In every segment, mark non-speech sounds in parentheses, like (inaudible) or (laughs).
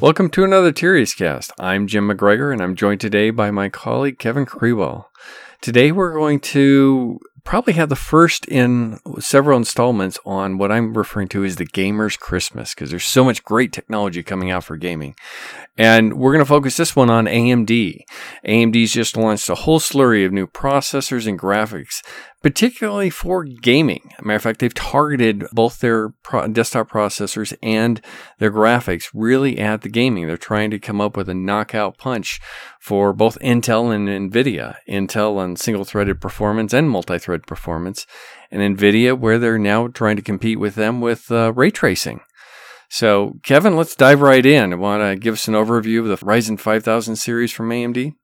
Welcome to another Tirias Cast. I'm Jim McGregor, and I'm joined today by my colleague Kevin Krewell. Today, we're going to probably have the first in several installments on what I'm referring to as the gamer's Christmas because there's so much great technology coming out for gaming. And we're going to focus this one on AMD. AMD's just launched a whole slurry of new processors and graphics, particularly for gaming. matter of fact, they've targeted both their pro- desktop processors and their graphics really at the gaming. They're trying to come up with a knockout punch for both Intel and NVIDIA. Intel on single threaded performance and multi thread performance, and NVIDIA, where they're now trying to compete with them with uh, ray tracing. So, Kevin, let's dive right in. I Want to give us an overview of the Ryzen 5000 series from AMD?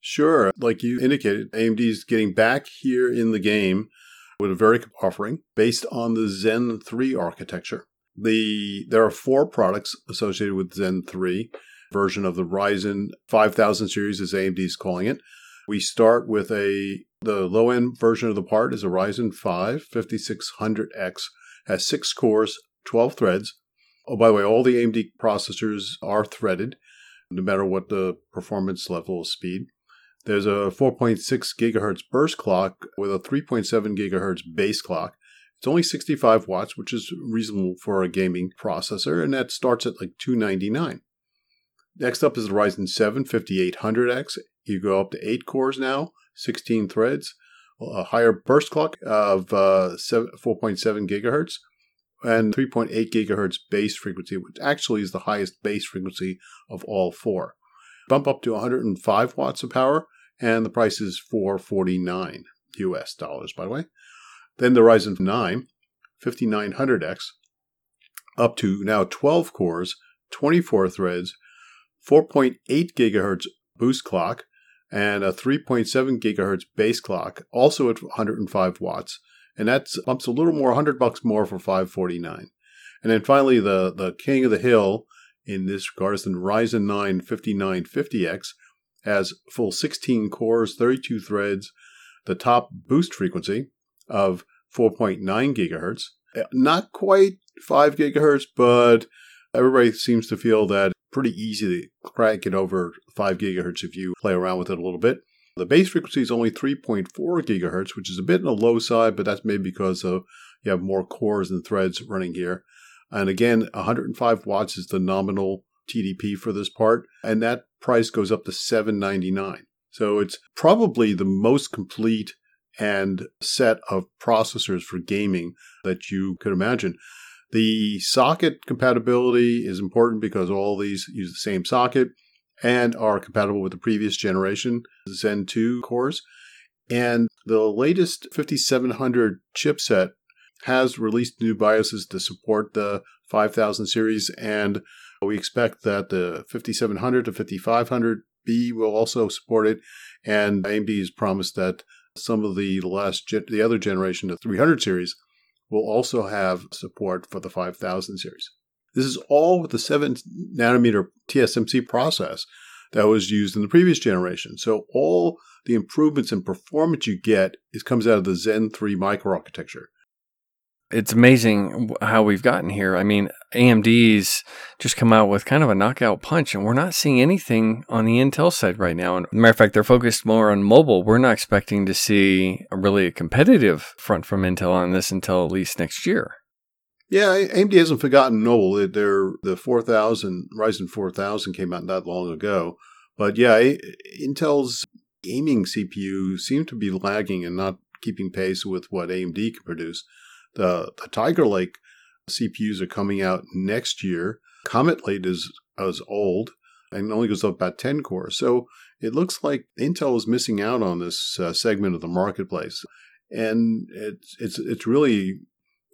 Sure. Like you indicated, AMD is getting back here in the game with a very offering based on the Zen 3 architecture. The there are four products associated with Zen 3 version of the Ryzen 5000 series as AMD is calling it. We start with a the low end version of the part is a Ryzen 5 5600X has 6 cores, 12 threads, Oh, by the way, all the AMD processors are threaded, no matter what the performance level of speed. There's a 4.6 gigahertz burst clock with a 3.7 gigahertz base clock. It's only 65 watts, which is reasonable for a gaming processor, and that starts at like 299. Next up is the Ryzen 7 5800X. You go up to 8 cores now, 16 threads, a higher burst clock of uh, 4.7 gigahertz, and 3.8 gigahertz base frequency, which actually is the highest base frequency of all four. Bump up to 105 watts of power, and the price is 449 US dollars, by the way. Then the Ryzen 9 5900X, up to now 12 cores, 24 threads, 4.8 gigahertz boost clock, and a 3.7 gigahertz base clock, also at 105 watts and that bumps a little more, 100 bucks more for 549. And then finally, the, the king of the hill in this regard is the Ryzen 9 5950X, has full 16 cores, 32 threads, the top boost frequency of 4.9 gigahertz. Uh, not quite 5 gigahertz, but everybody seems to feel that pretty easy to crank it over 5 gigahertz if you play around with it a little bit. The base frequency is only 3.4 gigahertz, which is a bit on the low side, but that's maybe because of you have more cores and threads running here. And again, 105 watts is the nominal TDP for this part, and that price goes up to 799. So it's probably the most complete and set of processors for gaming that you could imagine. The socket compatibility is important because all these use the same socket and are compatible with the previous generation Zen 2 cores. And the latest 5700 chipset has released new BIOSes to support the 5000 series, and we expect that the 5700 to 5500B will also support it. And AMD has promised that some of the last the other generation, the 300 series, will also have support for the 5000 series. This is all with the 7 nanometer TSMC process that was used in the previous generation. So all the improvements in performance you get is comes out of the Zen 3 microarchitecture. It's amazing how we've gotten here. I mean, AMD's just come out with kind of a knockout punch, and we're not seeing anything on the Intel side right now. And matter of fact, they're focused more on mobile. We're not expecting to see a really a competitive front from Intel on this until at least next year. Yeah, AMD hasn't forgotten Noble. They're, the 4000, Ryzen 4000 came out not long ago. But yeah, Intel's gaming CPU seem to be lagging and not keeping pace with what AMD can produce. The, the Tiger Lake CPUs are coming out next year. Comet Lake is, is old and only goes up about 10 cores. So it looks like Intel is missing out on this uh, segment of the marketplace. And it's, it's, it's really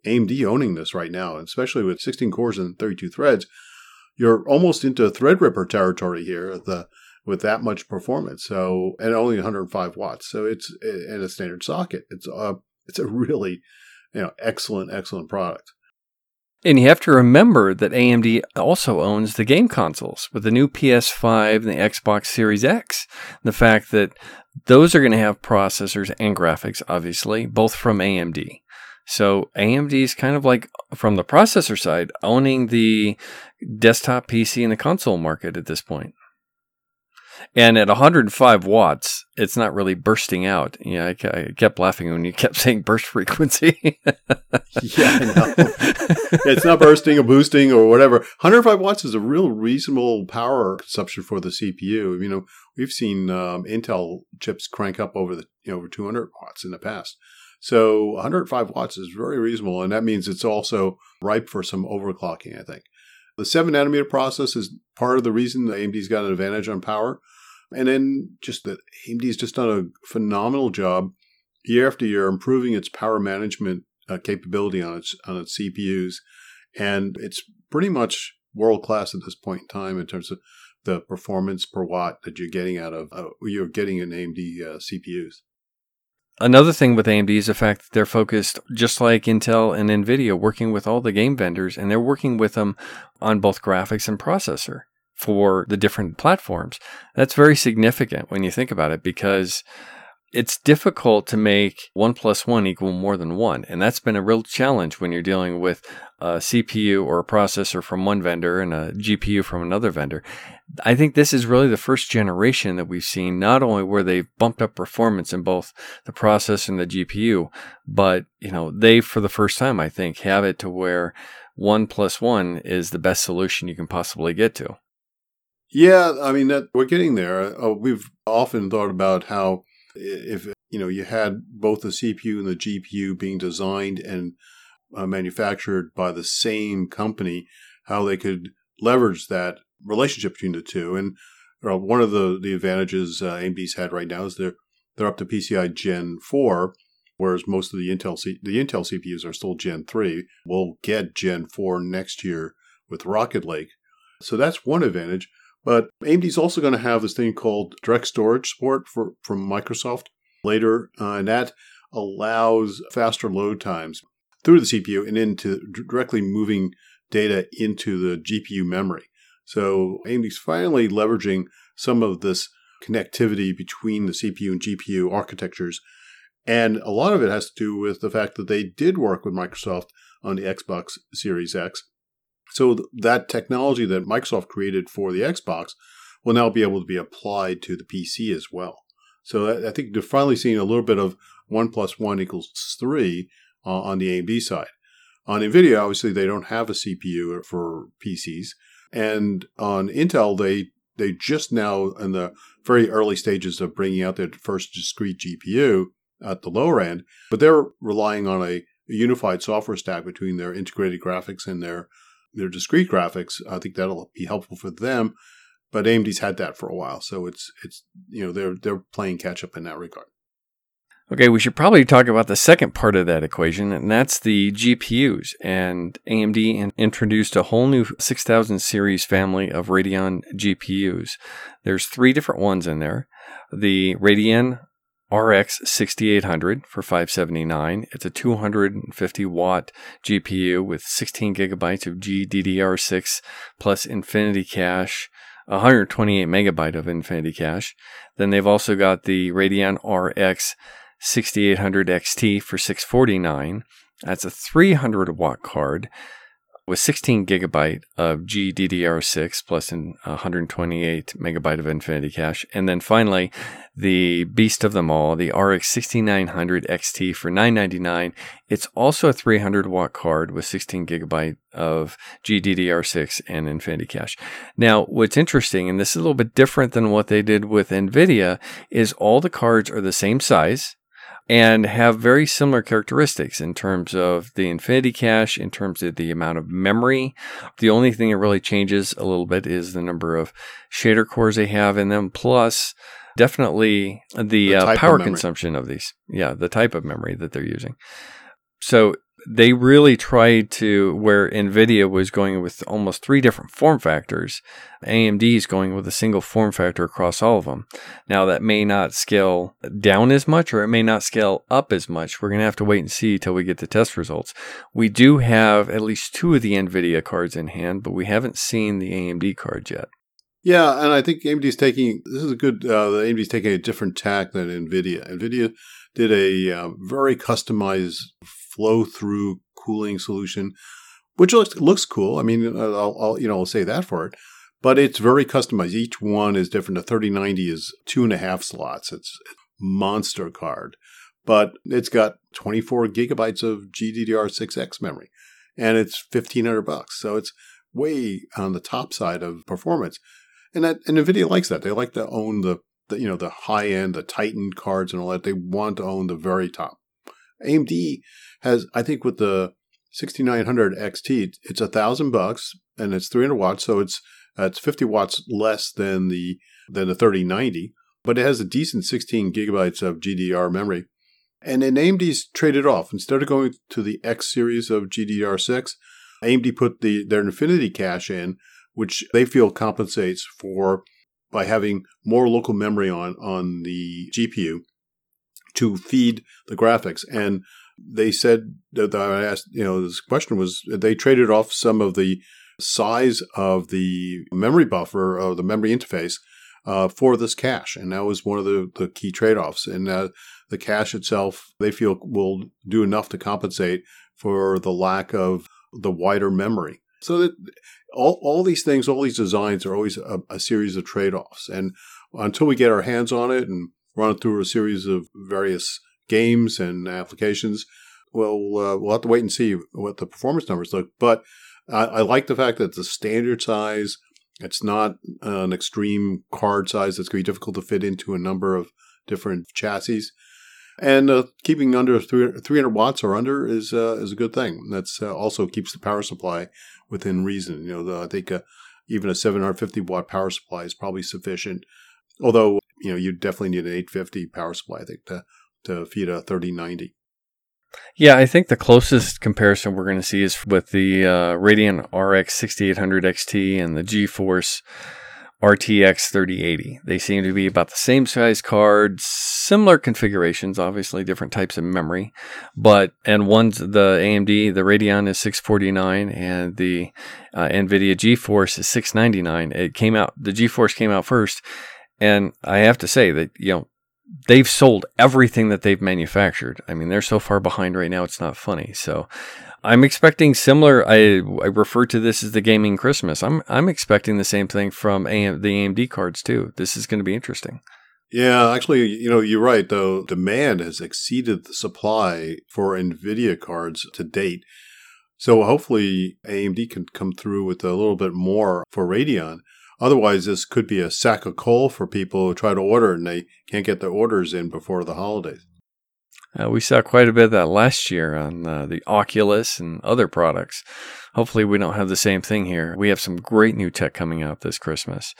AMD owning this right now, especially with 16 cores and 32 threads. You're almost into Threadripper territory here the, with that much performance. So, and only 105 watts. So it's in a standard socket. It's a, it's a really, you know, excellent, excellent product. And you have to remember that AMD also owns the game consoles with the new PS5 and the Xbox Series X. The fact that those are going to have processors and graphics, obviously, both from AMD. So AMD is kind of like, from the processor side, owning the desktop PC and the console market at this point. And at 105 watts, it's not really bursting out. Yeah, I, I kept laughing when you kept (laughs) saying burst frequency. yeah, know. it's not bursting or boosting or whatever. 105 watts is a real reasonable power consumption for the CPU. You know, we've seen um, Intel chips crank up over the you know over 200 watts in the past. So 105 watts is very reasonable, and that means it's also ripe for some overclocking. I think the seven nanometer process is part of the reason that AMD's got an advantage on power. And then just that AMD's just done a phenomenal job year after year improving its power management uh, capability on its on its CPUs, and it's pretty much world class at this point in time in terms of the performance per watt that you're getting out of uh, you're getting in AMD uh, CPUs. Another thing with AMD is the fact that they're focused, just like Intel and NVIDIA, working with all the game vendors, and they're working with them on both graphics and processor for the different platforms. That's very significant when you think about it because it's difficult to make one plus one equal more than one. And that's been a real challenge when you're dealing with a CPU or a processor from one vendor and a GPU from another vendor. I think this is really the first generation that we've seen, not only where they've bumped up performance in both the processor and the GPU, but, you know, they, for the first time, I think, have it to where one plus one is the best solution you can possibly get to. Yeah, I mean that we're getting there. Uh, we've often thought about how if you know you had both the CPU and the GPU being designed and uh, manufactured by the same company, how they could leverage that relationship between the two. And uh, one of the the advantages uh, AMD's had right now is they're they're up to PCI Gen four, whereas most of the Intel C- the Intel CPUs are still Gen three. We'll get Gen four next year with Rocket Lake, so that's one advantage. But AMD's also going to have this thing called direct storage support for, from Microsoft later, uh, and that allows faster load times through the CPU and into directly moving data into the GPU memory. So AMD's finally leveraging some of this connectivity between the CPU and GPU architectures. And a lot of it has to do with the fact that they did work with Microsoft on the Xbox Series X so that technology that Microsoft created for the Xbox will now be able to be applied to the PC as well. So I think they're finally seeing a little bit of one plus one equals three uh, on the AMD side. On NVIDIA, obviously, they don't have a CPU for PCs. And on Intel, they they just now in the very early stages of bringing out their first discrete GPU at the lower end, but they're relying on a unified software stack between their integrated graphics and their their discrete graphics. I think that'll be helpful for them. But AMD's had that for a while, so it's it's you know they're they're playing catch up in that regard. Okay, we should probably talk about the second part of that equation, and that's the GPUs. And AMD introduced a whole new 6000 series family of Radeon GPUs. There's three different ones in there. The Radeon RX 6800 for 579. It's a 250 watt GPU with 16 gigabytes of GDDR6 plus Infinity Cache, 128 megabyte of Infinity Cache. Then they've also got the Radeon RX 6800 XT for 649. That's a 300 watt card with 16 gigabyte of GDDR6 plus an uh, 128 megabyte of Infinity Cache. And then finally, the beast of them all, the RX 6900 XT for 999. It's also a 300 watt card with 16 gigabyte of GDDR6 and Infinity Cache. Now, what's interesting, and this is a little bit different than what they did with NVIDIA, is all the cards are the same size and have very similar characteristics in terms of the infinity cache, in terms of the amount of memory. The only thing that really changes a little bit is the number of shader cores they have in them, plus definitely the, the uh, power of consumption of these. Yeah, the type of memory that they're using. So they really tried to where Nvidia was going with almost three different form factors. AMD is going with a single form factor across all of them. Now that may not scale down as much or it may not scale up as much. We're going to have to wait and see till we get the test results. We do have at least two of the Nvidia cards in hand, but we haven't seen the AMD cards yet. Yeah, and I think AMD is taking this is a good. Uh, AMD is taking a different tack than Nvidia. Nvidia did a uh, very customized flow through cooling solution, which looks looks cool. I mean, I'll, I'll you know I'll say that for it, but it's very customized. Each one is different. The thirty ninety is two and a half slots. It's monster card, but it's got twenty four gigabytes of GDDR6X memory, and it's fifteen hundred bucks. So it's way on the top side of performance. And that and Nvidia likes that. They like to own the, the you know the high end, the Titan cards and all that. They want to own the very top. AMD has, I think, with the 6900 XT, it's a thousand bucks and it's 300 watts, so it's uh, it's 50 watts less than the than the 3090, but it has a decent 16 gigabytes of GDR memory. And then AMD's traded off. Instead of going to the X series of GDDR6, AMD put the their Infinity cache in, which they feel compensates for by having more local memory on on the GPU to feed the graphics. And they said that I asked, you know, this question was they traded off some of the size of the memory buffer or the memory interface uh, for this cache, and that was one of the, the key trade offs. And uh, the cache itself, they feel will do enough to compensate for the lack of the wider memory. So that all, all these things, all these designs are always a, a series of trade offs. And until we get our hands on it and run it through a series of various games and applications, well, uh, we'll have to wait and see what the performance numbers look. But I, I like the fact that it's a standard size. It's not an extreme card size that's going to be difficult to fit into a number of different chassis. And uh, keeping under 300 watts or under is uh, is a good thing. That's uh, also keeps the power supply within reason. You know, the, I think uh, even a 750 watt power supply is probably sufficient. Although you know you definitely need an 850 power supply, I think, to to feed a 3090. Yeah, I think the closest comparison we're going to see is with the uh, Radeon RX 6800 XT and the GeForce RTX 3080. They seem to be about the same size cards, similar configurations, obviously different types of memory, but and one's the AMD, the Radeon is 649 and the uh, Nvidia GeForce is 699. It came out the GeForce came out first and I have to say that you know they've sold everything that they've manufactured. I mean, they're so far behind right now, it's not funny. So I'm expecting similar. I, I refer to this as the gaming Christmas. I'm I'm expecting the same thing from AM, the AMD cards too. This is going to be interesting. Yeah, actually, you know, you're right. Though demand has exceeded the supply for Nvidia cards to date. So hopefully AMD can come through with a little bit more for Radeon. Otherwise, this could be a sack of coal for people who try to order and they can't get their orders in before the holidays. Uh, we saw quite a bit of that last year on uh, the Oculus and other products. Hopefully, we don't have the same thing here. We have some great new tech coming out this Christmas.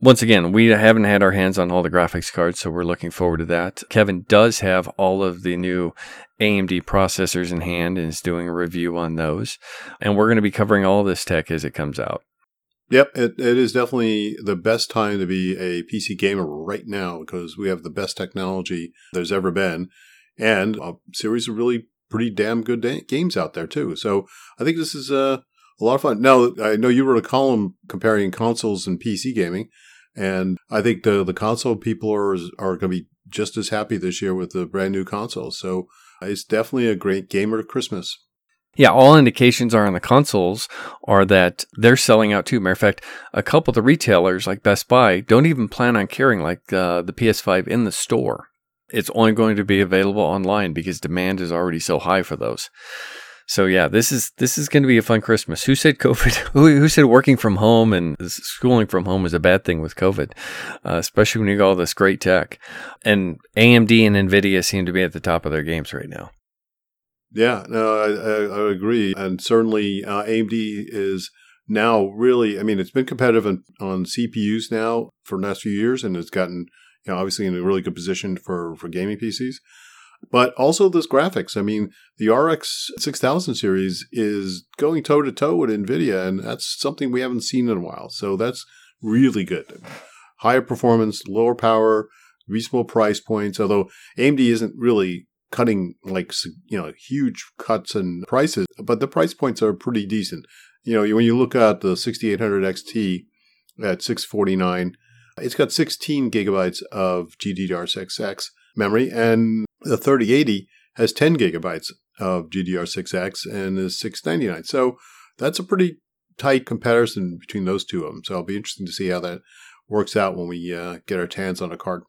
Once again, we haven't had our hands on all the graphics cards, so we're looking forward to that. Kevin does have all of the new AMD processors in hand and is doing a review on those. And we're going to be covering all this tech as it comes out. Yep, it, it is definitely the best time to be a PC gamer right now because we have the best technology there's ever been and a series of really pretty damn good da- games out there too. So I think this is a, a lot of fun. Now, I know you wrote a column comparing consoles and PC gaming, and I think the, the console people are, are going to be just as happy this year with the brand new consoles. So it's definitely a great gamer Christmas. Yeah, all indications are on the consoles are that they're selling out too. Matter of fact, a couple of the retailers like Best Buy don't even plan on carrying like uh, the PS5 in the store. It's only going to be available online because demand is already so high for those. So yeah, this is this is going to be a fun Christmas. Who said COVID? (laughs) Who, who said working from home and schooling from home is a bad thing with COVID, uh, especially when you got all this great tech. And AMD and Nvidia seem to be at the top of their games right now. Yeah, no, I, I, I agree. And certainly uh, AMD is now really, I mean, it's been competitive on, on CPUs now for the last few years, and it's gotten, you know, obviously in a really good position for, for gaming PCs. But also this graphics. I mean, the RX 6000 series is going toe to toe with NVIDIA, and that's something we haven't seen in a while. So that's really good. Higher performance, lower power, reasonable price points, although AMD isn't really cutting like you know huge cuts in prices, but the price points are pretty decent. You know, when you look at the 6800 XT at 649. It's got 16 gigabytes of GDDR6X memory, and the 3080 has 10 gigabytes of GDDR6X and is 699. So that's a pretty tight comparison between those two of them. So it'll be interesting to see how that works out when we uh, get our hands on a card.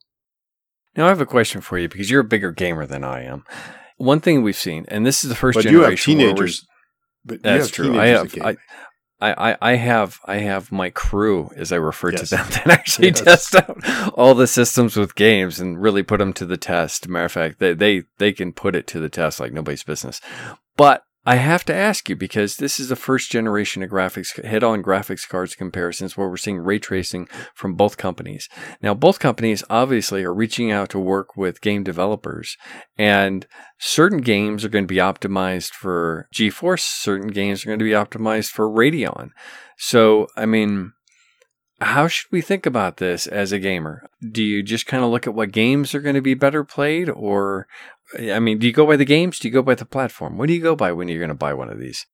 Now I have a question for you because you're a bigger gamer than I am. One thing we've seen, and this is the first but generation. you have teenagers. But that's true. I have. I, I, I have I have my crew, as I refer yes. to them, (laughs) that actually yes. test out all the systems with games and really put them to the test. Matter of fact, they, they they can put it to the test like nobody's business. But I have to ask you because this is the first generation of graphics, head on graphics cards comparisons where we're seeing ray tracing from both companies. Now, both companies obviously are reaching out to work with game developers, and certain games are going to be optimized for GeForce, certain games are going to be optimized for Radeon. So, I mean, how should we think about this as a gamer? Do you just kind of look at what games are going to be better played, or I mean, do you go by the games? Do you go by the platform? What do you go by when you're going to buy one of these?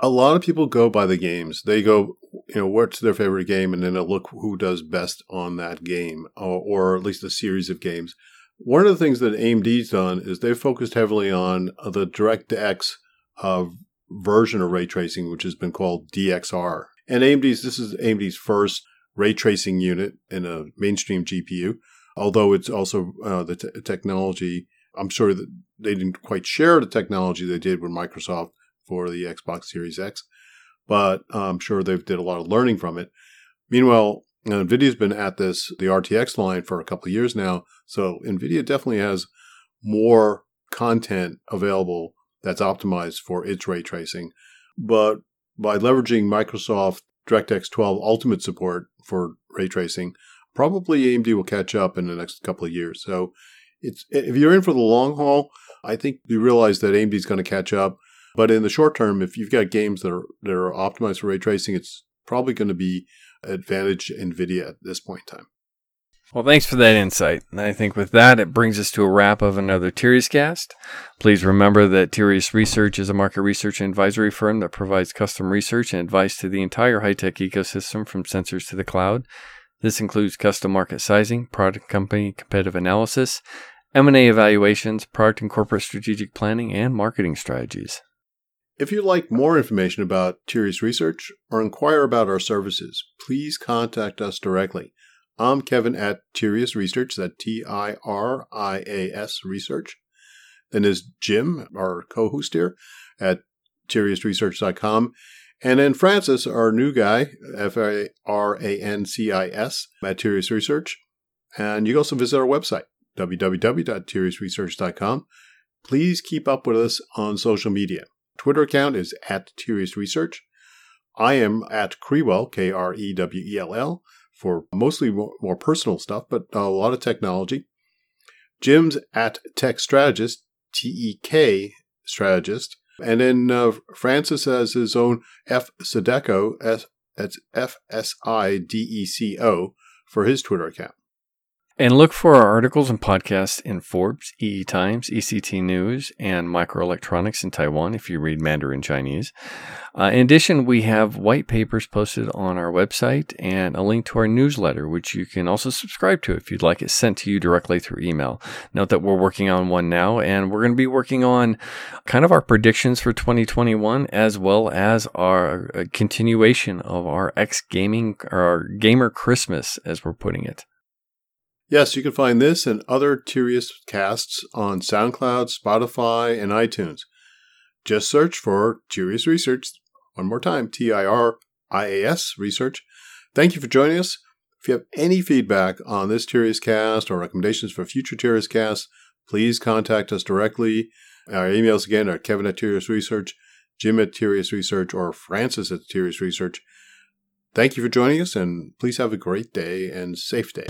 A lot of people go by the games. They go, you know, what's their favorite game, and then they'll look who does best on that game, or, or at least a series of games. One of the things that AMD's done is they've focused heavily on the DirectX uh, version of ray tracing, which has been called DXR. And AMD's this is AMD's first ray tracing unit in a mainstream GPU, although it's also uh, the technology I'm sure that they didn't quite share the technology they did with Microsoft for the Xbox Series X, but I'm sure they've did a lot of learning from it. Meanwhile, NVIDIA's been at this, the RTX line, for a couple of years now. So NVIDIA definitely has more content available that's optimized for its ray tracing. But by leveraging Microsoft DirectX 12 Ultimate support for ray tracing, probably AMD will catch up in the next couple of years. So it's if you're in for the long haul, I think you realize that AMD is going to catch up. But in the short term, if you've got games that are that are optimized for ray tracing, it's probably going to be advantage NVIDIA at this point in time. Well, thanks for that insight. And I think with that, it brings us to a wrap of another Tirias cast. Please remember that Tirias Research is a market research and advisory firm that provides custom research and advice to the entire high tech ecosystem from sensors to the cloud. This includes custom market sizing, product company competitive analysis, M&A evaluations, product and corporate strategic planning, and marketing strategies. If you'd like more information about Tirias Research or inquire about our services, please contact us directly. I'm Kevin at Tirias Research, that's T I R I A S Research. Then there's Jim, our co host here, at TiriasResearch.com. And then Francis, our new guy, F A R A N C I S, at Tirias Research. And you can also visit our website, www.tiriasresearch.com. Please keep up with us on social media. Twitter account is at Tirias Research. I am at Krewell, K R E W E L L, for mostly more, more, personal stuff, but a lot of technology. Jim's at Tech Strategist, T E K Strategist. And then uh, Francis has his own F Sideco, S, that's F S I D E C O, for his Twitter account. And look for our articles and podcasts in Forbes, EE Times, ECT News, and Microelectronics in Taiwan if you read Mandarin Chinese. Uh, in addition, we have white papers posted on our website and a link to our newsletter, which you can also subscribe to if you'd like it sent to you directly through email. Note that we're working on one now, and we're going to be working on kind of our predictions for 2021 as well as our uh, continuation of our X gaming, our gamer Christmas, as we're putting it. Yes, you can find this and other Tirias casts on SoundCloud, Spotify, and iTunes. Just search for Tirias Research. One more time, T I R I A S Research. Thank you for joining us. If you have any feedback on this Tirias cast or recommendations for future Tirias casts, please contact us directly. Our emails again are Kevin at Tirias Research, Jim at Tirias Research, or Francis at Tirias Research. Thank you for joining us, and please have a great day and safe day.